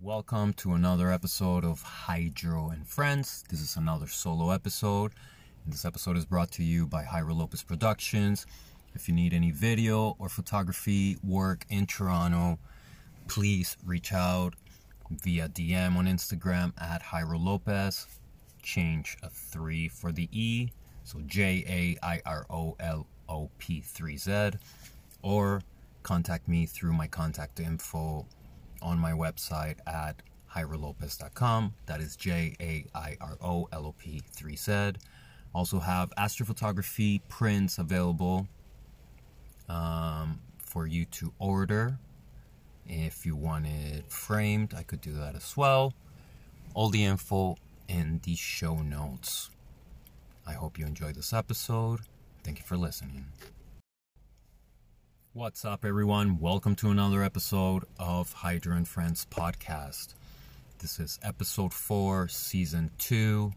Welcome to another episode of Jairo and Friends. This is another solo episode. This episode is brought to you by Jairo Lopez Productions. If you need any video or photography work in Toronto, please reach out via DM on Instagram at Jairo Lopez. Change a 3 for the E, so J A I R O L O P 3 Z, or contact me through my contact info on my website at jairolopez.com. That is J A I R O L O P 3 Z. Also have astrophotography prints available um, for you to order. If you want it framed, I could do that as well. All the info in the show notes. I hope you enjoyed this episode. Thank you for listening. What's up, everyone? Welcome to another episode of Jairo and Friends podcast. This is episode four, season two.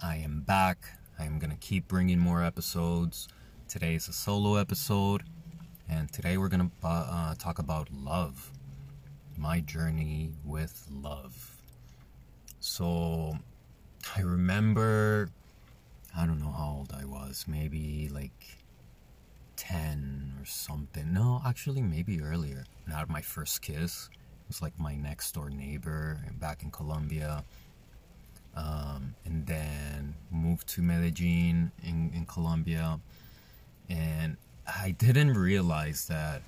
I am back. I am going to keep bringing more episodes. Today is a solo episode, and today we're going to uh, talk about love. My journey with love. So, I remember, I don't know how old I was, maybe like 10 or something. No, actually, maybe earlier. Not my first kiss. It was like my next door neighbor back in Colombia. Um, and then moved to Medellin in, in Colombia. And I didn't realize that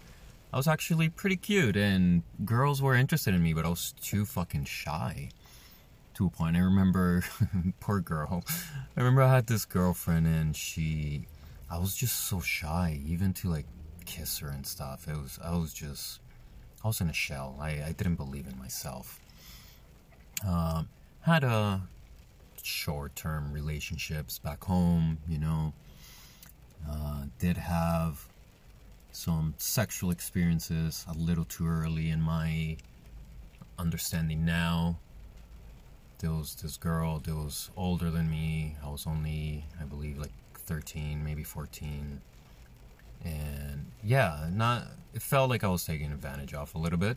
I was actually pretty cute and girls were interested in me, but I was too fucking shy to a point. I remember, poor girl. I remember I had this girlfriend and she I was just so shy, even to like kiss her and stuff. It was I was just I was in a shell. I, I didn't believe in myself. Um, had a short term relationships back home, you know. Uh, did have some sexual experiences a little too early in my understanding now. There was this girl that was older than me. I was only, I believe, like 13, maybe 14. And yeah, not it felt like I was taking advantage of a little bit.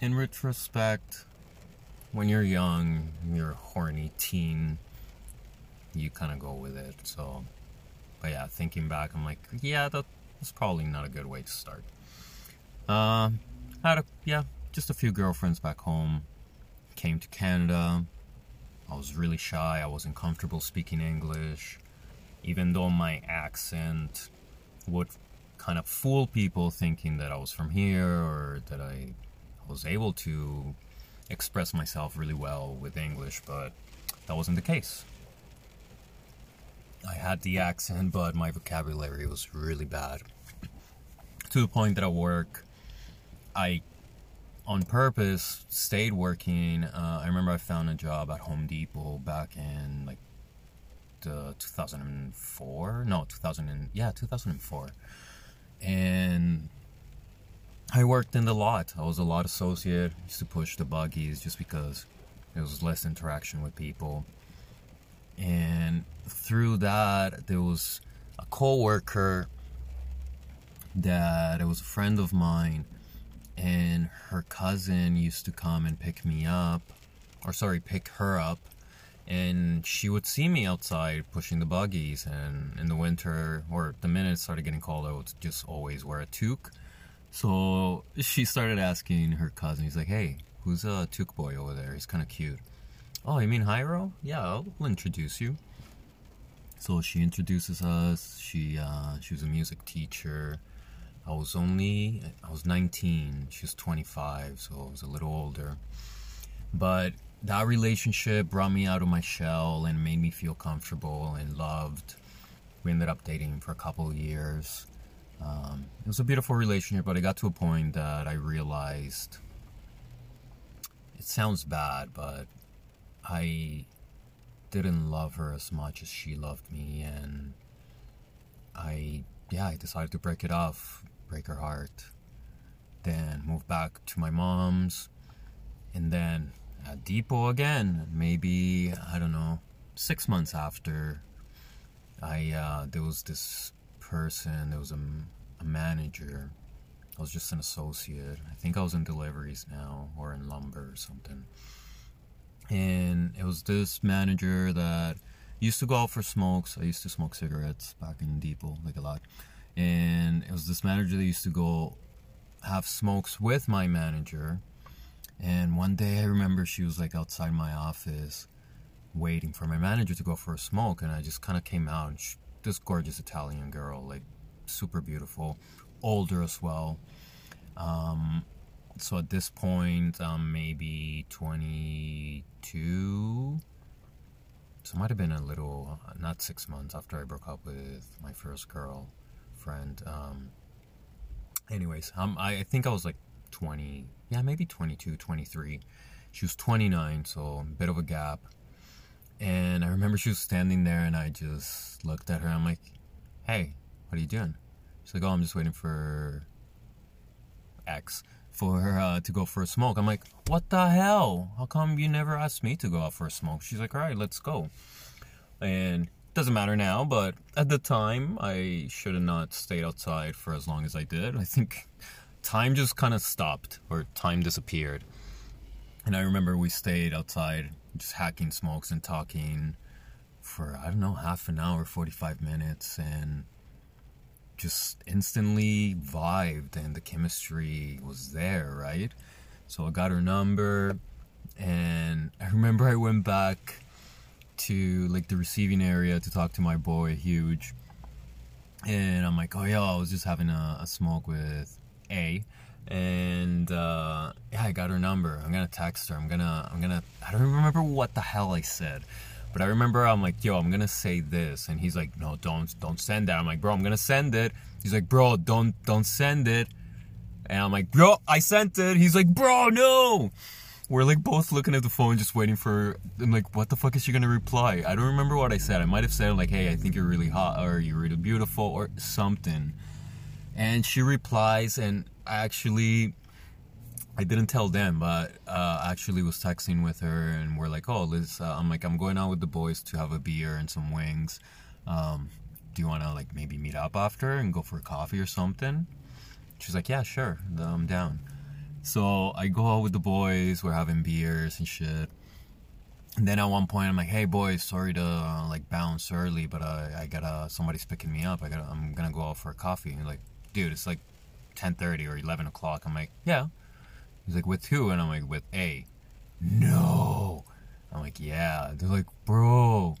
In retrospect, when you're young, you're horny teen, you kind of go with it. So, but yeah, thinking back, I'm like, yeah, that was probably not a good way to start. Uh, had a yeah, just a few girlfriends back home. Came to Canada, I was really shy. I wasn't comfortable speaking English, even though my accent would kind of fool people thinking that I was from here or that I was able to express myself really well with English, but that wasn't the case. I had the accent, but my vocabulary was really bad. To the point that at work, I on purpose stayed working. Uh, I remember I found a job at Home Depot back in like the 2004. No, 2000 and, yeah, 2004. And I worked in the lot. I was a lot associate. Used to push the buggies just because there was less interaction with people. And through that, there was a coworker that it was a friend of mine and her cousin used to come and pick me up or sorry pick her up and she would see me outside pushing the buggies and in the winter or the minute it started getting cold i would just always wear a toque. So she started asking her cousin he's like hey who's a toque boy over there? He's kind of cute. Oh you mean Jairo? yeah i'll introduce you. So she introduces us she uh, she was a music teacher I was only I was 19, she was 25, so I was a little older. But that relationship brought me out of my shell and made me feel comfortable and loved. We ended up dating for a couple of years. Um, it was a beautiful relationship, but it got to a point that I realized it sounds bad, but I didn't love her as much as she loved me, and I yeah, I decided to break it off break her heart. Then move back to my mom's, and then at Depot again. Maybe I don't know, six months after. I uh, there was this person, there was a, a manager I was just an associate. I think I was in deliveries now or in lumber or something. And it was this manager that used to go out for smokes. I used to smoke cigarettes back in Depot, like a lot. And it was this manager that used to go have smokes with my manager. And one day I remember she was like outside my office waiting for my manager to go for a smoke. And I just kind of came out and she, this gorgeous Italian girl, like super beautiful, older as well. Um, so at this point, um, maybe 22. So it might have been a little, uh, not six months after I broke up with my first girl friend. Um, anyways, um, I, I think I was like 20, yeah, maybe 22, 23. She was 29, so a bit of a gap. And I remember she was standing there, and I just looked at her. I'm like, "Hey, what are you doing?" She's like, "Oh, I'm just waiting for X for her uh, to go for a smoke." I'm like, "What the hell? How come you never asked me to go out for a smoke?" She's like, "All right, let's go." And doesn't matter now, but at the time, I should have not stayed outside for as long as I did. I think time just kind of stopped, or time disappeared. And I remember we stayed outside just hacking smokes and talking for, I don't know, half an hour, 45 minutes, and just instantly vibed, and the chemistry was there, right? So I got her number, and I remember I went back to like the receiving area to talk to my boy, Huge. And I'm like, oh yeah, I was just having a, a smoke with A, and uh, yeah, I got her number. I'm gonna text her. I'm gonna, I'm gonna. I don't remember what the hell I said, but I remember I'm like, yo, I'm gonna say this, and he's like, no, don't, don't send that. I'm like, bro, I'm gonna send it. He's like, bro, don't, don't send it. And I'm like, bro, I sent it. He's like, bro, no we're like both looking at the phone, just waiting for. I'm like, what the fuck is she gonna reply? I don't remember what I said. I might have said like, hey, I think you're really hot, or you're really beautiful, or something. And she replies, and actually, I didn't tell them, but uh, actually was texting with her, and we're like, oh, Liz, uh, I'm like, I'm going out with the boys to have a beer and some wings. Um, do you want to like maybe meet up after and go for coffee or something? She's like, yeah, sure, I'm down. So I go out with the boys, we're having beers and shit. And then at one point I'm like, "Hey boys, sorry to uh, like bounce early, but uh, I gotta somebody's picking me up. I gotta I'm gonna go out for a coffee." And he's like, dude, it's like 10:30 or 11 o'clock. I'm like, "Yeah." He's like, "With who?" And I'm like, "With A." No. I'm like, "Yeah." They're like, "Bro."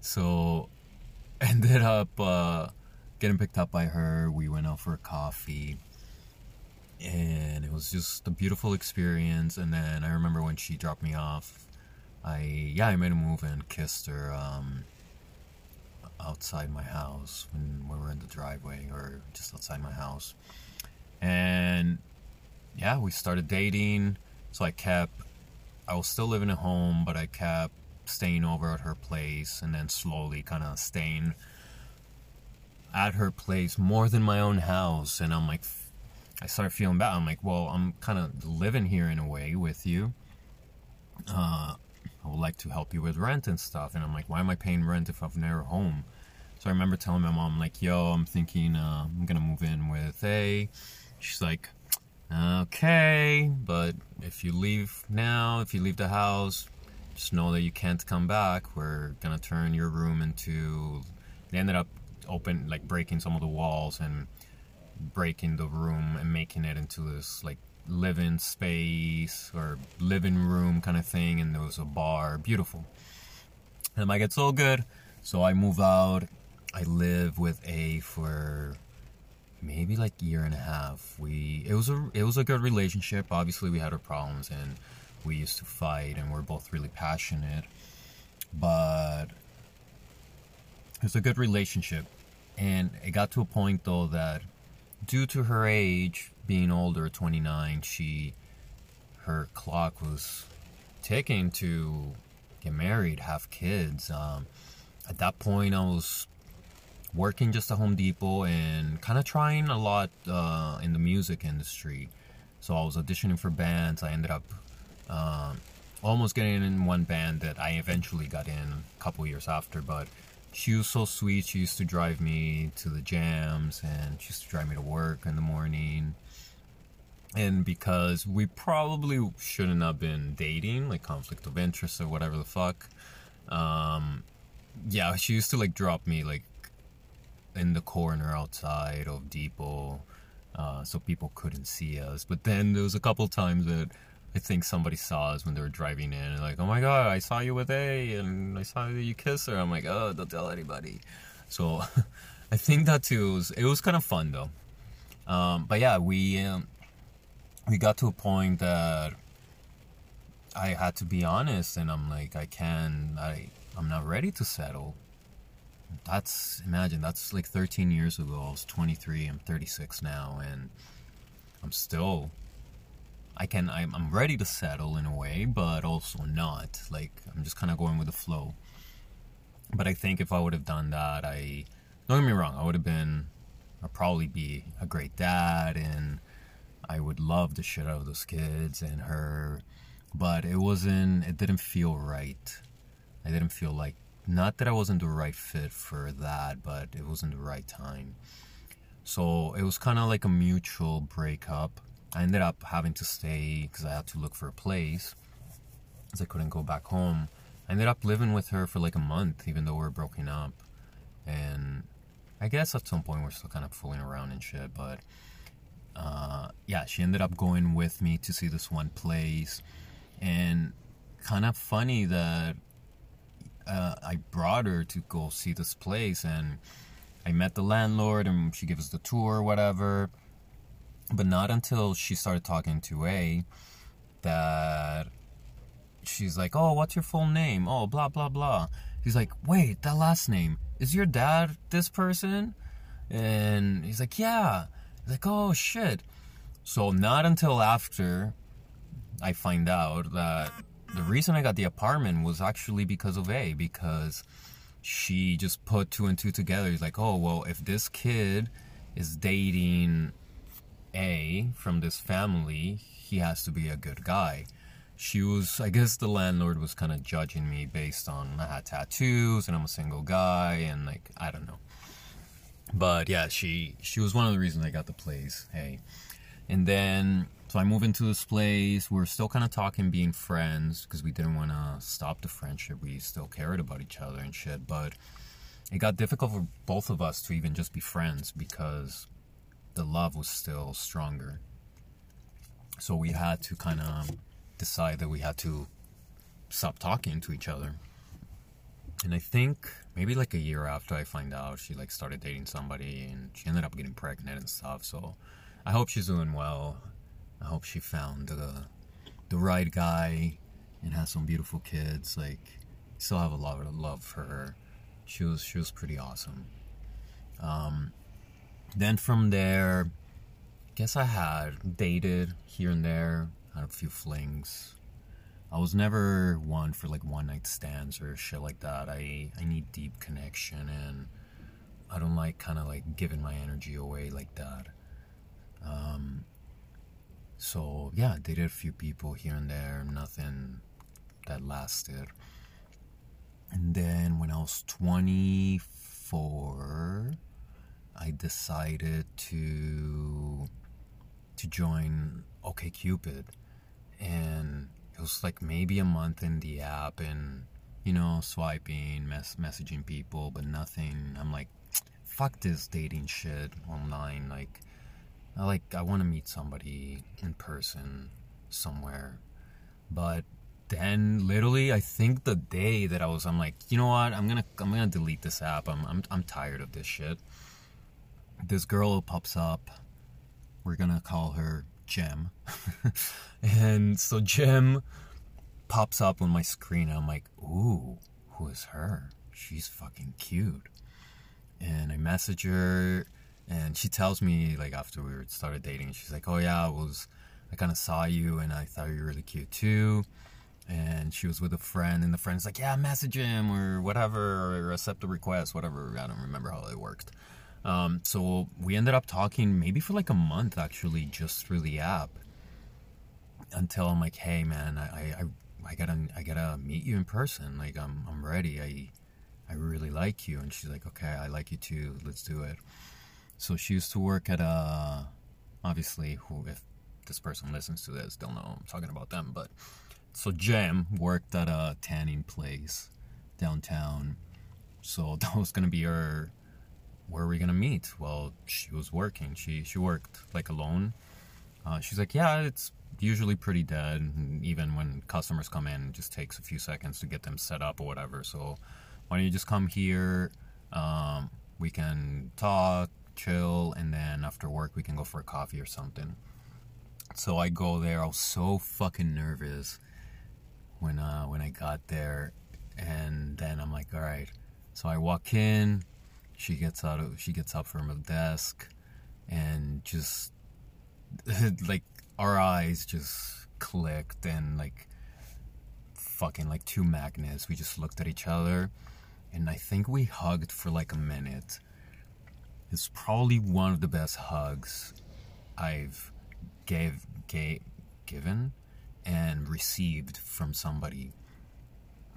So ended up uh, getting picked up by her. We went out for a coffee and it was just a beautiful experience. And then I remember when she dropped me off, I yeah I made a move and kissed her um, outside my house when we were in the driveway or just outside my house, and yeah we started dating. So I kept I was still living at home, but I kept staying over at her place, and then slowly kind of staying at her place more than my own house. And I'm like I started feeling bad. I'm like, well, I'm kind of living here in a way with you. Uh, I would like to help you with rent and stuff. And I'm like, why am I paying rent if I've never home? So I remember telling my mom, like, yo, I'm thinking uh, I'm gonna move in with A. She's like, okay, but if you leave now, if you leave the house, just know that you can't come back. We're gonna turn your room into. They ended up open, like breaking some of the walls and breaking the room and making it into this like living space or living room kind of thing and there was a bar. Beautiful. And i'm like it's all good. So i move out. I live with a for maybe like year and a half. We it was a it was a good relationship. Obviously we had our problems and we used to fight and we're both really passionate. But it was a good relationship. And it got to a point though that due to her age being older, 29, she her clock was ticking to get married, have kids. Um, at that point, I was working just at Home Depot and kind of trying a lot uh, in the music industry. So I was auditioning for bands. I ended up um, almost getting in one band that I eventually got in a couple years after, but she was so sweet. She used to drive me to the jams and she used to drive me to work in the morning. And because we probably shouldn't have been dating, like conflict of interest or whatever the fuck. Um, yeah, she used to like drop me like in the corner outside of Depot, uh, so people couldn't see us. But then there was a couple times that I think somebody saw us when they were driving in, and like, oh my god, I saw you with A, and I saw you kiss her. I'm like, oh, don't tell anybody. So I think that too. Was, it was kind of fun though. Um, but yeah, we um, we got to a point that I had to be honest, and I'm like, I can't, I I'm not ready to settle. That's imagine that's like 13 years ago. I was 23. I'm 36 now, and I'm still I can I'm, I'm ready to settle in a way, but also not. Like I'm just kind of going with the flow. But I think if I would have done that, I don't get me wrong, I would have been I'd probably be a great dad and I would love the shit out of those kids and her, but it wasn't it didn't feel right. I didn't feel like not that I wasn't the right fit for that, but it wasn't the right time. So it was kind of like a mutual breakup I ended up having to stay because I had to look for a place because I couldn't go back home. I ended up living with her for like a month, even though we are broken up. And I guess at some point we're still kind of fooling around and shit, but uh, yeah, she ended up going with me to see this one place. And kind of funny that uh, I brought her to go see this place, and I met the landlord, and she gave us the tour, whatever. But not until she started talking to A that she's like, Oh, what's your full name? Oh, blah, blah, blah. He's like, Wait, that last name, is your dad this person? And he's like, Yeah. He's like, Oh, shit. So, not until after I find out that the reason I got the apartment was actually because of A, because she just put two and two together. He's like, Oh, well, if this kid is dating a from this family, he has to be a good guy. She was, I guess the landlord was kind of judging me based on I had tattoos and I'm a single guy and like, I don't know. But yeah, she she was one of the reasons I got the place. Hey. And then so I move into this place. We're still kind of talking, being friends, because we didn't want to stop the friendship. We still cared about each other and shit. But it got difficult for both of us to even just be friends because the love was still stronger. So we had to kind of decide that we had to stop talking to each other. And I think maybe like a year after I find out, she like started dating somebody and she ended up getting pregnant and stuff. So I hope she's doing well. I hope she found the the right guy and has some beautiful kids. Like still have a lot of love for her. She was she was pretty awesome. Um, then from there, I guess I had dated here and there, had a few flings. I was never one for like one night stands or shit like that. I I need deep connection and I don't like kind of like giving my energy away like that. Um, so yeah, dated a few people here and there, nothing that lasted. And then when I was 24, I decided to to join OkCupid, and it was like maybe a month in the app, and you know, swiping, mess- messaging people, but nothing. I'm like, fuck this dating shit online. Like, I like I want to meet somebody in person somewhere, but then literally I think the day that I was I'm like you know what I'm gonna I'm gonna delete this app I'm I'm I'm tired of this shit this girl pops up. We're gonna call her Gem. and so Gem pops up on my screen. And I'm like, ooh, who is her? She's fucking cute. And I message her, and she tells me like after we started dating, she's like, oh yeah, I was, I kind of saw you, and I thought you were really cute too. And she was with a friend, and the friend's like, yeah, message him or whatever, or accept the request, whatever. I don't remember how it worked. Um, so we ended up talking maybe for like a month actually, just through the app. Until I'm like, hey man, I, I, I gotta I gotta meet you in person. Like I'm I'm ready. I I really like you. And she's like, okay, I like you too. Let's do it. So she used to work at a, obviously, who if this person listens to this, they'll know I'm talking about them. But so Jem worked at a tanning place downtown. So that was gonna be her. Where are we gonna meet? Well, she was working. She she worked like alone. Uh, she's like, yeah, it's usually pretty dead. Even when customers come in, it just takes a few seconds to get them set up or whatever. So why don't you just come here? Um, we can talk, chill, and then after work we can go for a coffee or something. So I go there. I was so fucking nervous when uh, when I got there, and then I'm like, all right. So I walk in. She gets out of she gets up from the desk, and just like our eyes just clicked and like fucking like two magnets. We just looked at each other and I think we hugged for like a minute. It's probably one of the best hugs I've gave, gave given and received from somebody.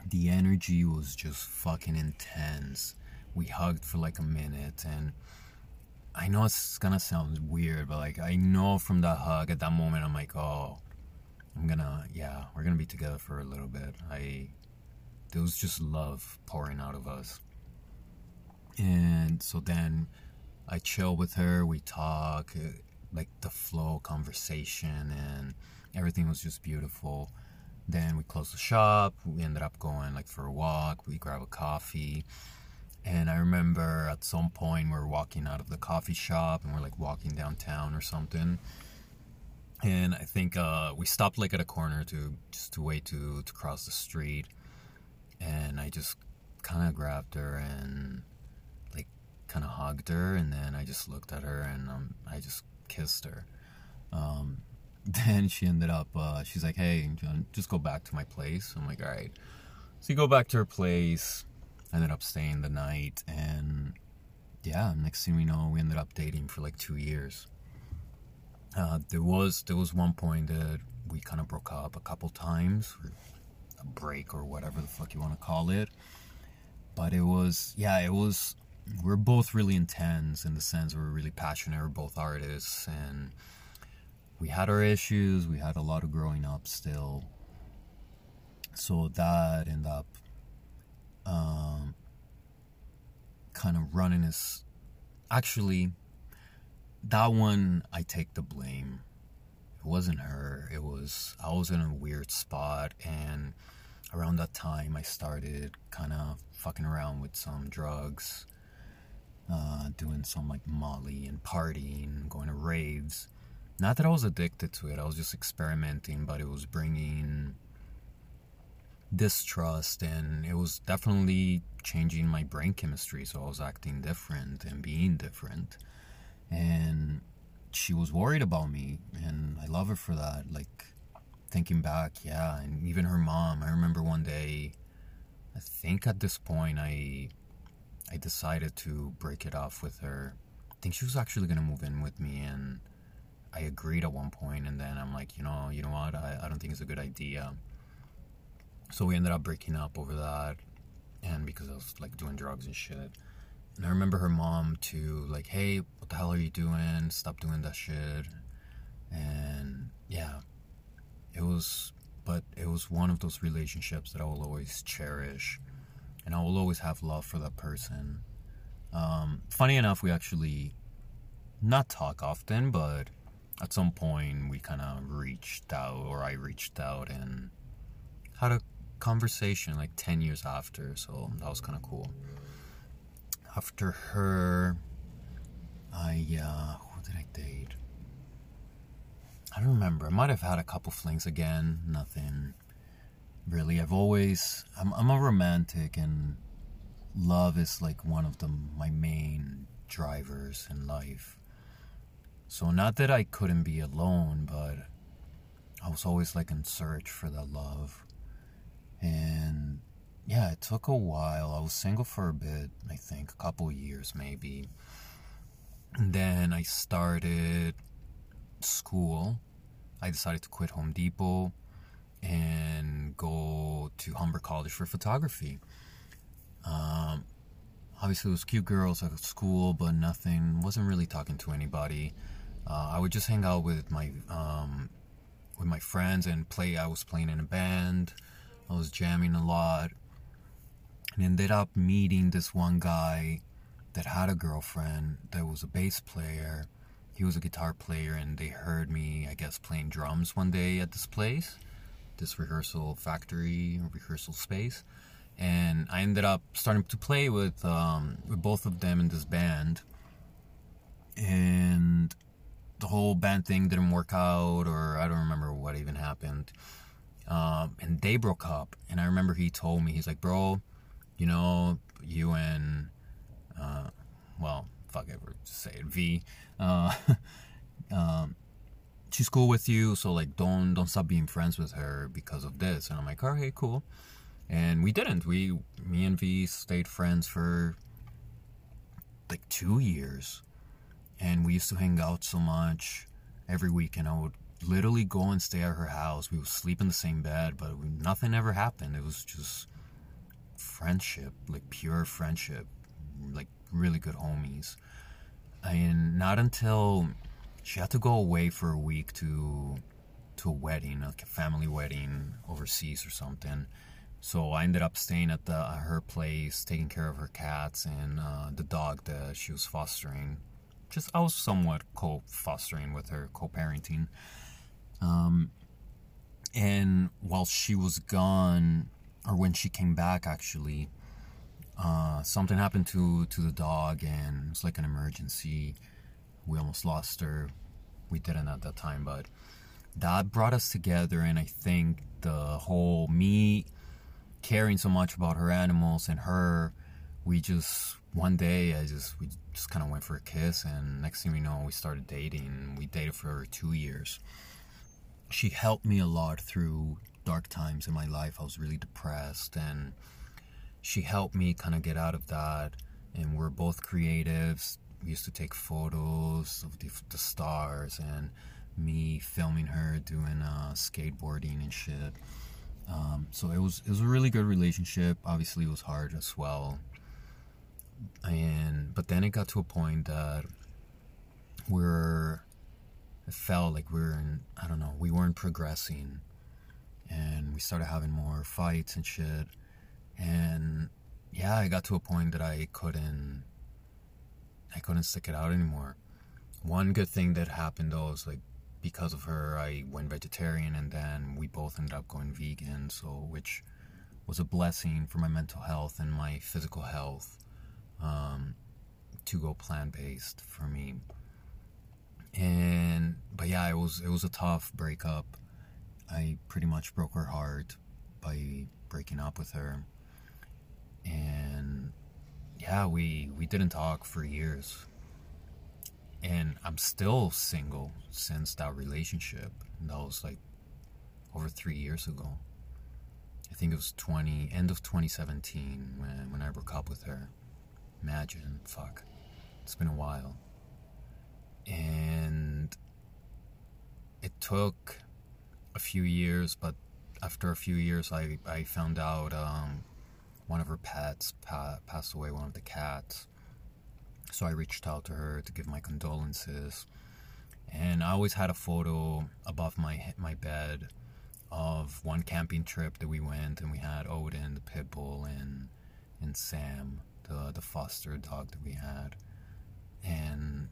The energy was just fucking intense. We hugged for like a minute and I know it's gonna sound weird, but like I know from that hug at that moment, I'm like, oh, I'm gonna, yeah, we're gonna be together for a little bit. I, there was just love pouring out of us, and so then I chill with her. We talk, uh, like the flow conversation, and everything was just beautiful. Then we closed the shop. We ended up going like for a walk. We grab a coffee and I remember at some point we are walking out of the coffee shop and we're like walking downtown or something. And I think uh, we stopped like at a corner to just to wait to to cross the street. And I just kind of grabbed her and like kind of hugged her, and then I just looked at her and um, I just kissed her. Um, then she ended up. Uh, she's like, "Hey, just go back to my place." I'm like, "All right." So you go back to her place ended up staying the night and yeah next thing we know we ended up dating for like two years. Uh, there was there was one point that we kind of broke up a couple times a break or whatever the fuck you want to call it. But it was yeah it was we're both really intense in the sense we're really passionate we're both artists and we had our issues we had a lot of growing up still. So that ended up um, kind of running his. Actually, that one I take the blame. It wasn't her. It was I was in a weird spot, and around that time I started kind of fucking around with some drugs, uh, doing some like Molly and partying, going to raves. Not that I was addicted to it. I was just experimenting, but it was bringing distrust and it was definitely changing my brain chemistry so i was acting different and being different. And she was worried about me and i love her for that like thinking back yeah and even her mom. I remember one day i think at this point i i decided to break it off with her. I think she was actually going to move in with me and i agreed at one point and then i'm like you know you know what? I, I don't think it's a good idea so we ended up breaking up over that, and because I was like doing drugs and shit. And I remember her mom too, like, "Hey, what the hell are you doing? Stop doing that shit." And yeah, it was, but it was one of those relationships that I will always cherish, and I will always have love for that person. Um, funny enough, we actually not talk often, but at some point we kind of reached out, or I reached out and had a conversation like 10 years after, so that was kind of cool. After her, I, uh, who did I date? I don't remember. I might have had a couple flings again. Nothing really. I've always, I'm, I'm a romantic and love is like one of the, my main drivers in life. So not that I couldn't be alone, but I was always like in search for that love. And yeah, it took a while. I was single for a bit, I think, a couple years maybe. And then I started school. I decided to quit Home Depot and go to Humber College for photography. Um, obviously it was cute girls at school, but nothing. wasn't really talking to anybody. Uh, I would just hang out with my um, with my friends and play. I was playing in a band. I was jamming a lot, and ended up meeting this one guy that had a girlfriend that was a bass player. He was a guitar player, and they heard me, I guess, playing drums one day at this place, this rehearsal factory, rehearsal space and I ended up starting to play with um, with both of them in this band, and the whole band thing didn't work out, or I don't remember what even happened. Um, and they broke up, and I remember he told me he's like, "Bro, you know, you and uh, well, fuck it, we're just say it, V." Uh, um, she's cool with you, so like, don't don't stop being friends with her because of this. And I'm like, "Okay, cool." and we didn't. We, me and V, stayed friends for like two years, and we used to hang out so much every weekend. I would literally go and stay at her house. We would sleep in the same bed, but we, nothing ever happened. It was just friendship, like pure friendship, like really good homies. And not until she had to go away for a week to to a wedding, like a family wedding overseas or something so I ended up staying at the her place, taking care of her cats and uh, the dog that she was fostering. Just I was somewhat co-fostering with her, co-parenting. Um, and while she was gone, or when she came back, actually, uh, something happened to to the dog, and it was like an emergency. We almost lost her. We didn't at that time, but that brought us together, and I think the whole me caring so much about her animals and her, we just one day I just we just kind of went for a kiss, and next thing we know, we started dating. We dated for two years. She helped me a lot through dark times in my life. I was really depressed, and she helped me kind of get out of that. And we're both creatives. We used to take photos of the, the stars and me filming her doing uh, skateboarding and shit. Um, so it was it was a really good relationship. Obviously, it was hard as well. And but then it got to a point that we're it felt like we were in I don't know we weren't progressing, and we started having more fights and shit. And yeah, I got to a point that I couldn't I couldn't stick it out anymore. One good thing that happened though is like because of her, I went vegetarian, and then we both ended up going vegan. So, which was a blessing for my mental health and my physical health um, to go plant based for me. And but yeah, it was it was a tough breakup. I pretty much broke her heart by breaking up with her. And yeah, we we didn't talk for years and I'm still single since that relationship. that was like over three years ago. I think it was 20 end of 2017 when when I broke up with her. Imagine, fuck, it's been a while, and it took a few years, but after a few years, I I found out um, one of her pets pa- passed away. One of the cats so I reached out to her to give my condolences. And I always had a photo above my my bed of one camping trip that we went, and we had Odin, the pit bull, and and Sam, the the foster dog that we had. And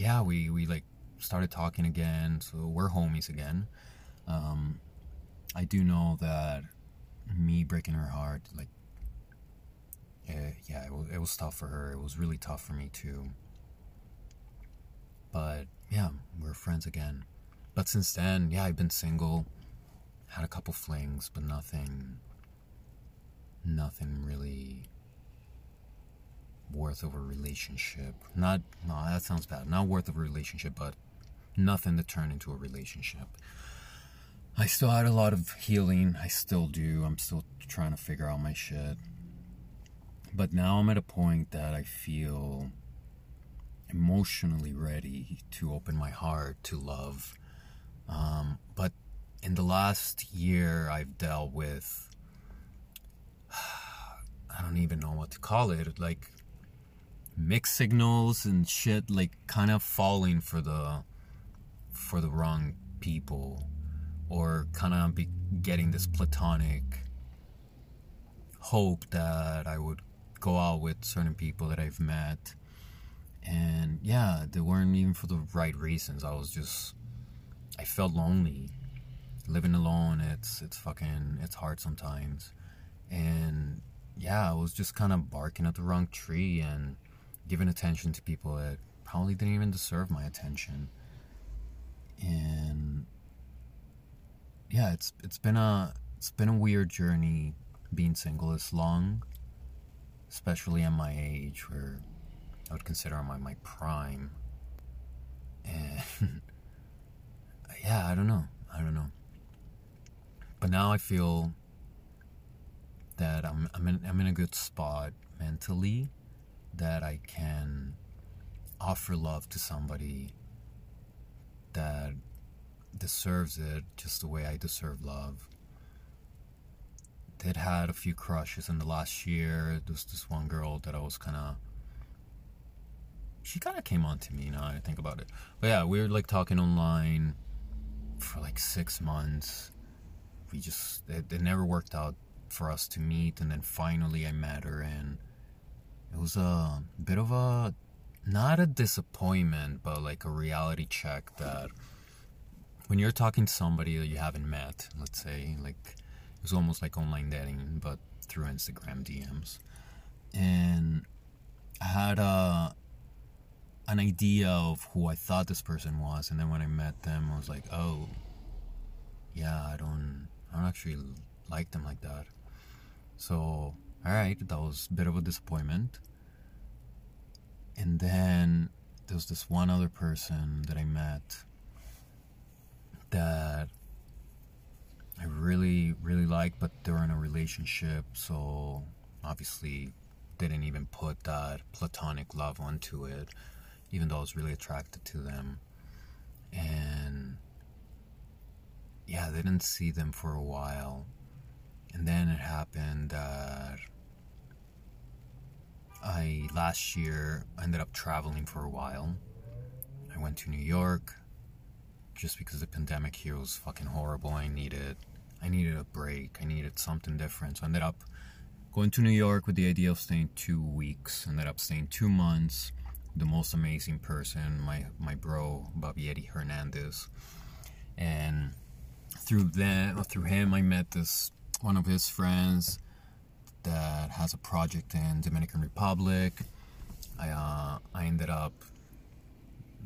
yeah, we we like started talking again, so we're homies again. Um, I do know that me breaking her heart like it, yeah, it was, it was tough for her. It was really tough for me too. But yeah, we're friends again. But since then, yeah, I've been single, had a couple flings, but nothing, nothing really worth of a relationship. Not, no, that sounds bad. Not worth of a relationship, but nothing to turn into a relationship. I still had a lot of healing. I still do. I'm still trying to figure out my shit. But now I'm at a point that I feel emotionally ready to open my heart to love. Um, but in the last year, I've dealt with, I don't even know what to call it, like mixed signals and shit like kind of falling for the for the wrong people or kind of be getting this platonic hope that I would go out with certain people that I've met. And yeah they weren't even for the right reasons. I was just I felt lonely. Living alone it's it's fucking it's hard sometimes. And yeah I was just kind of barking at the wrong tree and giving attention to people that probably didn't even deserve my attention. And yeah it's it's been a it's been a weird journey being single this long especially at my age where I would consider my my prime. And yeah I don't know. I don't know. But now I feel that I'm I'm in, I'm in a good spot mentally that I can offer love to somebody that deserves it just the way I deserve love. Did had a few crushes in the last year. There's this one girl that I was kind of. She kind of came on to me now I think about it. But yeah, we were like talking online for like six months we just it, it never worked out for us to meet and then finally i met her and it was a bit of a not a disappointment but like a reality check that when you're talking to somebody that you haven't met let's say like it was almost like online dating but through instagram dms and i had a an idea of who i thought this person was and then when i met them i was like oh yeah i don't I don't actually like them like that. So, alright, that was a bit of a disappointment. And then there was this one other person that I met that I really, really liked, but they were in a relationship, so obviously didn't even put that platonic love onto it, even though I was really attracted to them. And yeah, they didn't see them for a while. And then it happened that I last year I ended up traveling for a while. I went to New York just because the pandemic here was fucking horrible. I needed I needed a break. I needed something different. So I ended up going to New York with the idea of staying two weeks. Ended up staying two months. The most amazing person, my my bro Bobby Hernandez, and through that through him I met this one of his friends that has a project in Dominican Republic. I uh, I ended up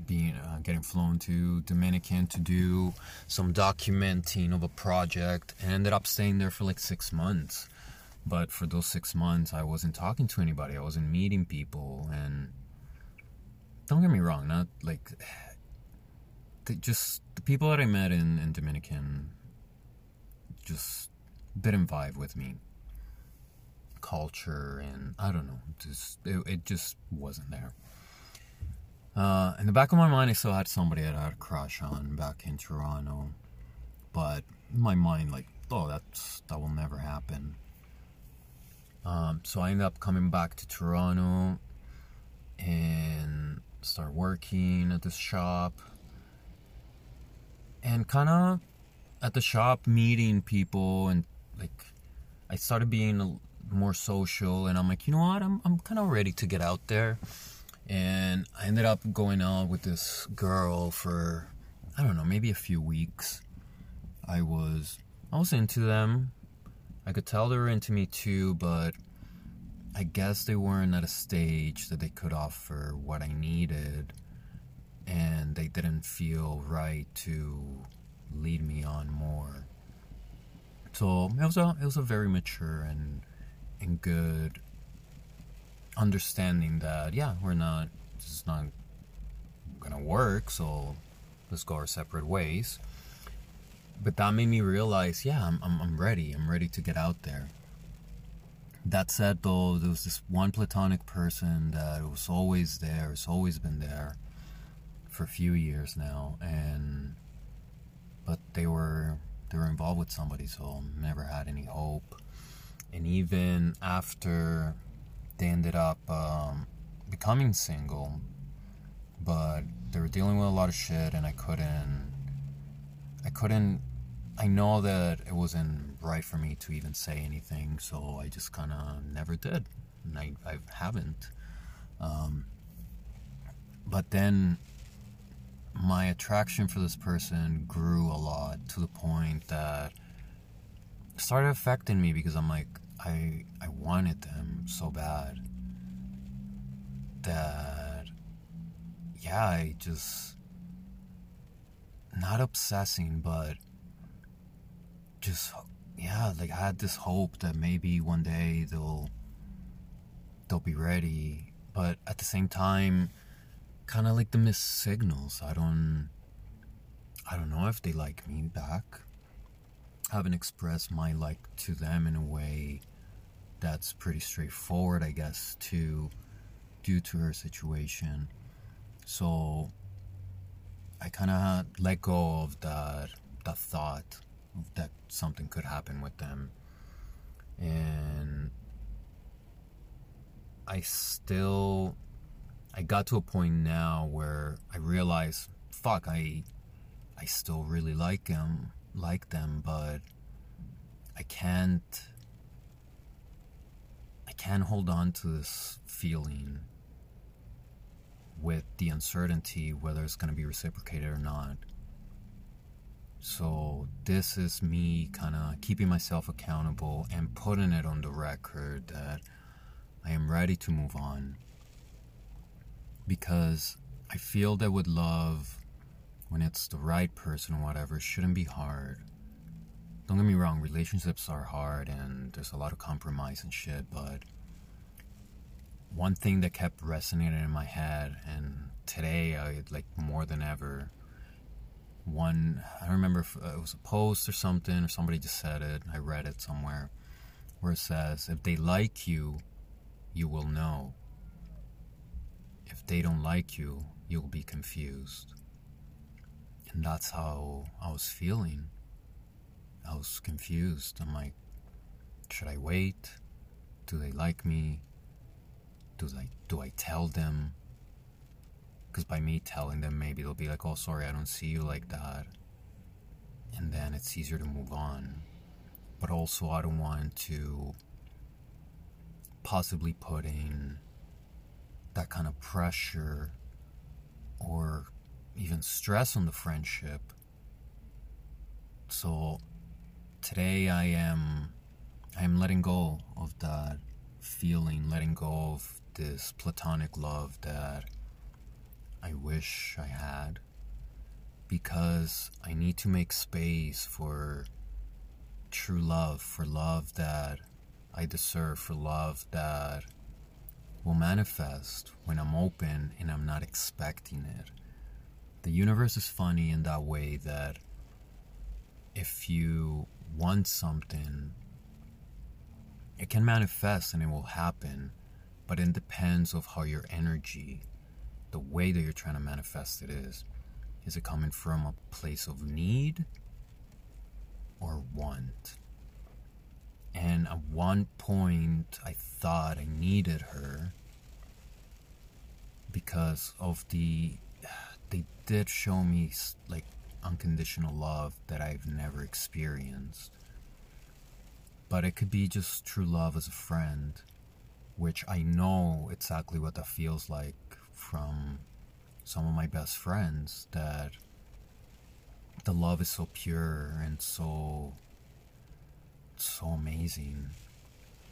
being uh, getting flown to Dominican to do some documenting of a project and ended up staying there for like six months. But for those six months, I wasn't talking to anybody. I wasn't meeting people, and don't get me wrong, not like just the people that I met in, in Dominican just didn't vibe with me. Culture and I don't know, just it, it just wasn't there. Uh, in the back of my mind, I still had somebody that I had a crush on back in Toronto, but my mind, like, oh, that's that will never happen. Um, so I ended up coming back to Toronto and start working at this shop and kind of at the shop meeting people and like I started being more social and I'm like, you know what? I'm I'm kind of ready to get out there. And I ended up going out with this girl for I don't know, maybe a few weeks. I was I was into them. I could tell they were into me too, but I guess they weren't at a stage that they could offer what I needed and they didn't feel right to lead me on more. So it was a it was a very mature and and good understanding that yeah we're not this is not gonna work so let's go our separate ways. But that made me realize yeah I'm, I'm, I'm ready. I'm ready to get out there. That said though there was this one platonic person that was always there has always been there for a few years now, and but they were they were involved with somebody, so never had any hope. And even after they ended up um, becoming single, but they were dealing with a lot of shit, and I couldn't. I couldn't. I know that it wasn't right for me to even say anything, so I just kind of never did. And I, I haven't. Um, but then my attraction for this person grew a lot to the point that started affecting me because I'm like, I I wanted them so bad that yeah, I just not obsessing, but just yeah, like I had this hope that maybe one day they'll they'll be ready, but at the same time, kind of like the missed signals. I don't I don't know if they like me back. I haven't expressed my like to them in a way that's pretty straightforward, I guess, to due to her situation. So I kind of let go of that that thought that something could happen with them, and I still I got to a point now where I realize, fuck, I I still really like them, like them, but I can't can't hold on to this feeling with the uncertainty whether it's going to be reciprocated or not. So, this is me kind of keeping myself accountable and putting it on the record that I am ready to move on. Because I feel that with love, when it's the right person or whatever, shouldn't be hard. Don't get me wrong, relationships are hard and there's a lot of compromise and shit, but one thing that kept resonating in my head, and today I like more than ever. One, I remember if uh, it was a post or something, or somebody just said it. I read it somewhere, where it says, "If they like you, you will know. If they don't like you, you'll be confused." And that's how I was feeling. I was confused. I'm like, should I wait? Do they like me? do I do I tell them? Because by me telling them, maybe they'll be like, "Oh, sorry, I don't see you like that," and then it's easier to move on. But also, I don't want to possibly put in that kind of pressure or even stress on the friendship. So today I am I am letting go of that feeling, letting go of this platonic love that I wish I had because I need to make space for true love, for love that I deserve, for love that will manifest when I'm open and I'm not expecting it. The universe is funny in that way that if you want something, it can manifest and it will happen but it depends of how your energy the way that you're trying to manifest it is. Is it coming from a place of need or want? And at one point i thought i needed her because of the they did show me like unconditional love that i've never experienced. But it could be just true love as a friend which I know exactly what that feels like from some of my best friends that the love is so pure and so so amazing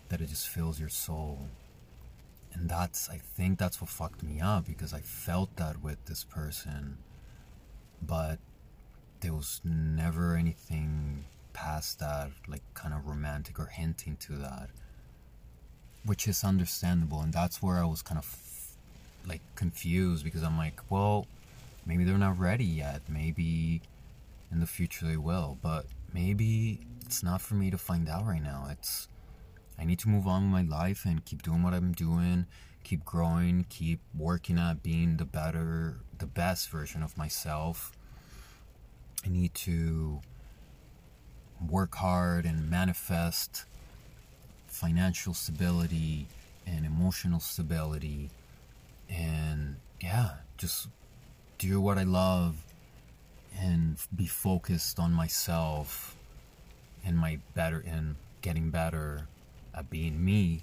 that it just fills your soul. And that's i think that's what fucked me up because i felt that with this person. But there was never anything past that like kind of romantic or hinting to that which is understandable and that's where i was kind of like confused because i'm like well maybe they're not ready yet maybe in the future they will but maybe it's not for me to find out right now. It's i need to move on with my life and keep doing what i'm doing keep growing keep working at being the better the best version of myself i need to work hard and manifest financial stability and emotional stability and yeah, just do what I love and be focused on myself and my better and getting better at being me.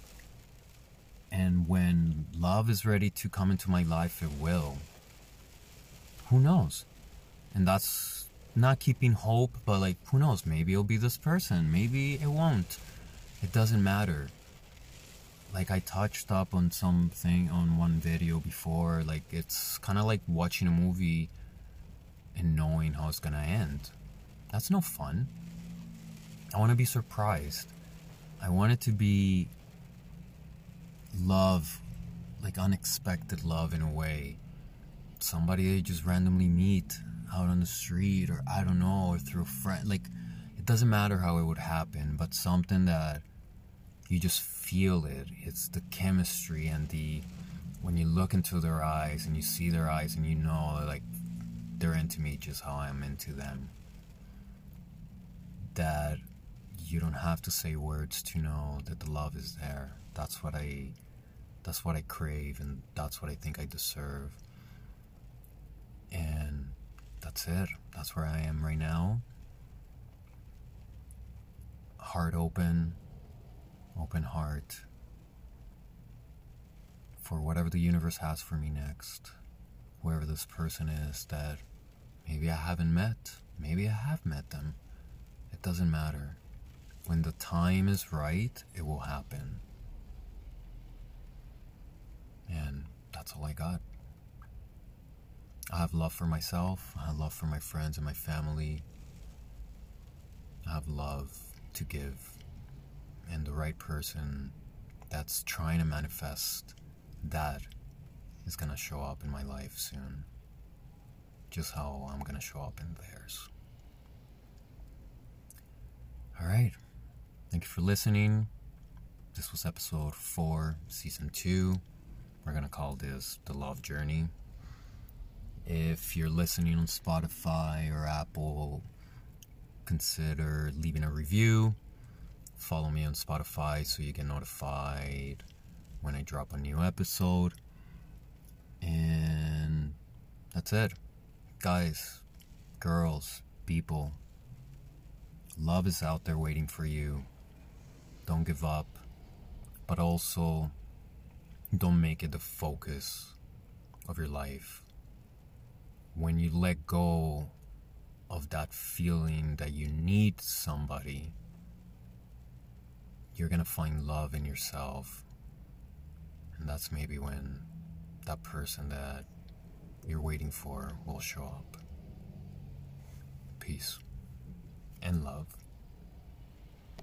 And when love is ready to come into my life, it will. Who knows? And that's not keeping hope, but like, who knows? Maybe it'll be this person. Maybe it won't. It doesn't matter. Like, I touched up on something on one video before. Like, it's kind of like watching a movie and knowing how it's gonna end. That's no fun. I want to be surprised. I want it to be love, like unexpected love in a way. Somebody you just randomly meet out on the street, or I don't know, or through a friend. Like, it doesn't matter how it would happen, but something that you just feel it. It's the chemistry and the when you look into their eyes and you see their eyes and you know like they're into me just how I'm into them. That you don't have to say words to know that the love is there. That's what I that's what I crave and that's what I think I deserve. And that's it. That's where I am right now. Heart open, open heart for whatever the universe has for me next. Whoever this person is that Maybe I haven't met. Maybe I have met them. It doesn't matter. When the time is right, it will happen. And that's all I got. I have love for myself. I have love for my friends and my family. I have love to give. And the right person that's trying to manifest that is going to show up in my life soon just how I'm going to show up in theirs. Alright, thank you for listening. This was episode 4, season 2. We're going to call this The Love Journey. If you're listening on Spotify or Apple, consider leaving a review. Follow me on Spotify so you get notified when I drop a new episode. And that's it. Guys, girls, people, love is out there waiting for you. Don't give up, but also don't make it the focus of your life. When you let go of that feeling that you need somebody, you're gonna find love in yourself. And that's maybe when that person that you're waiting for will show up. Peace and love.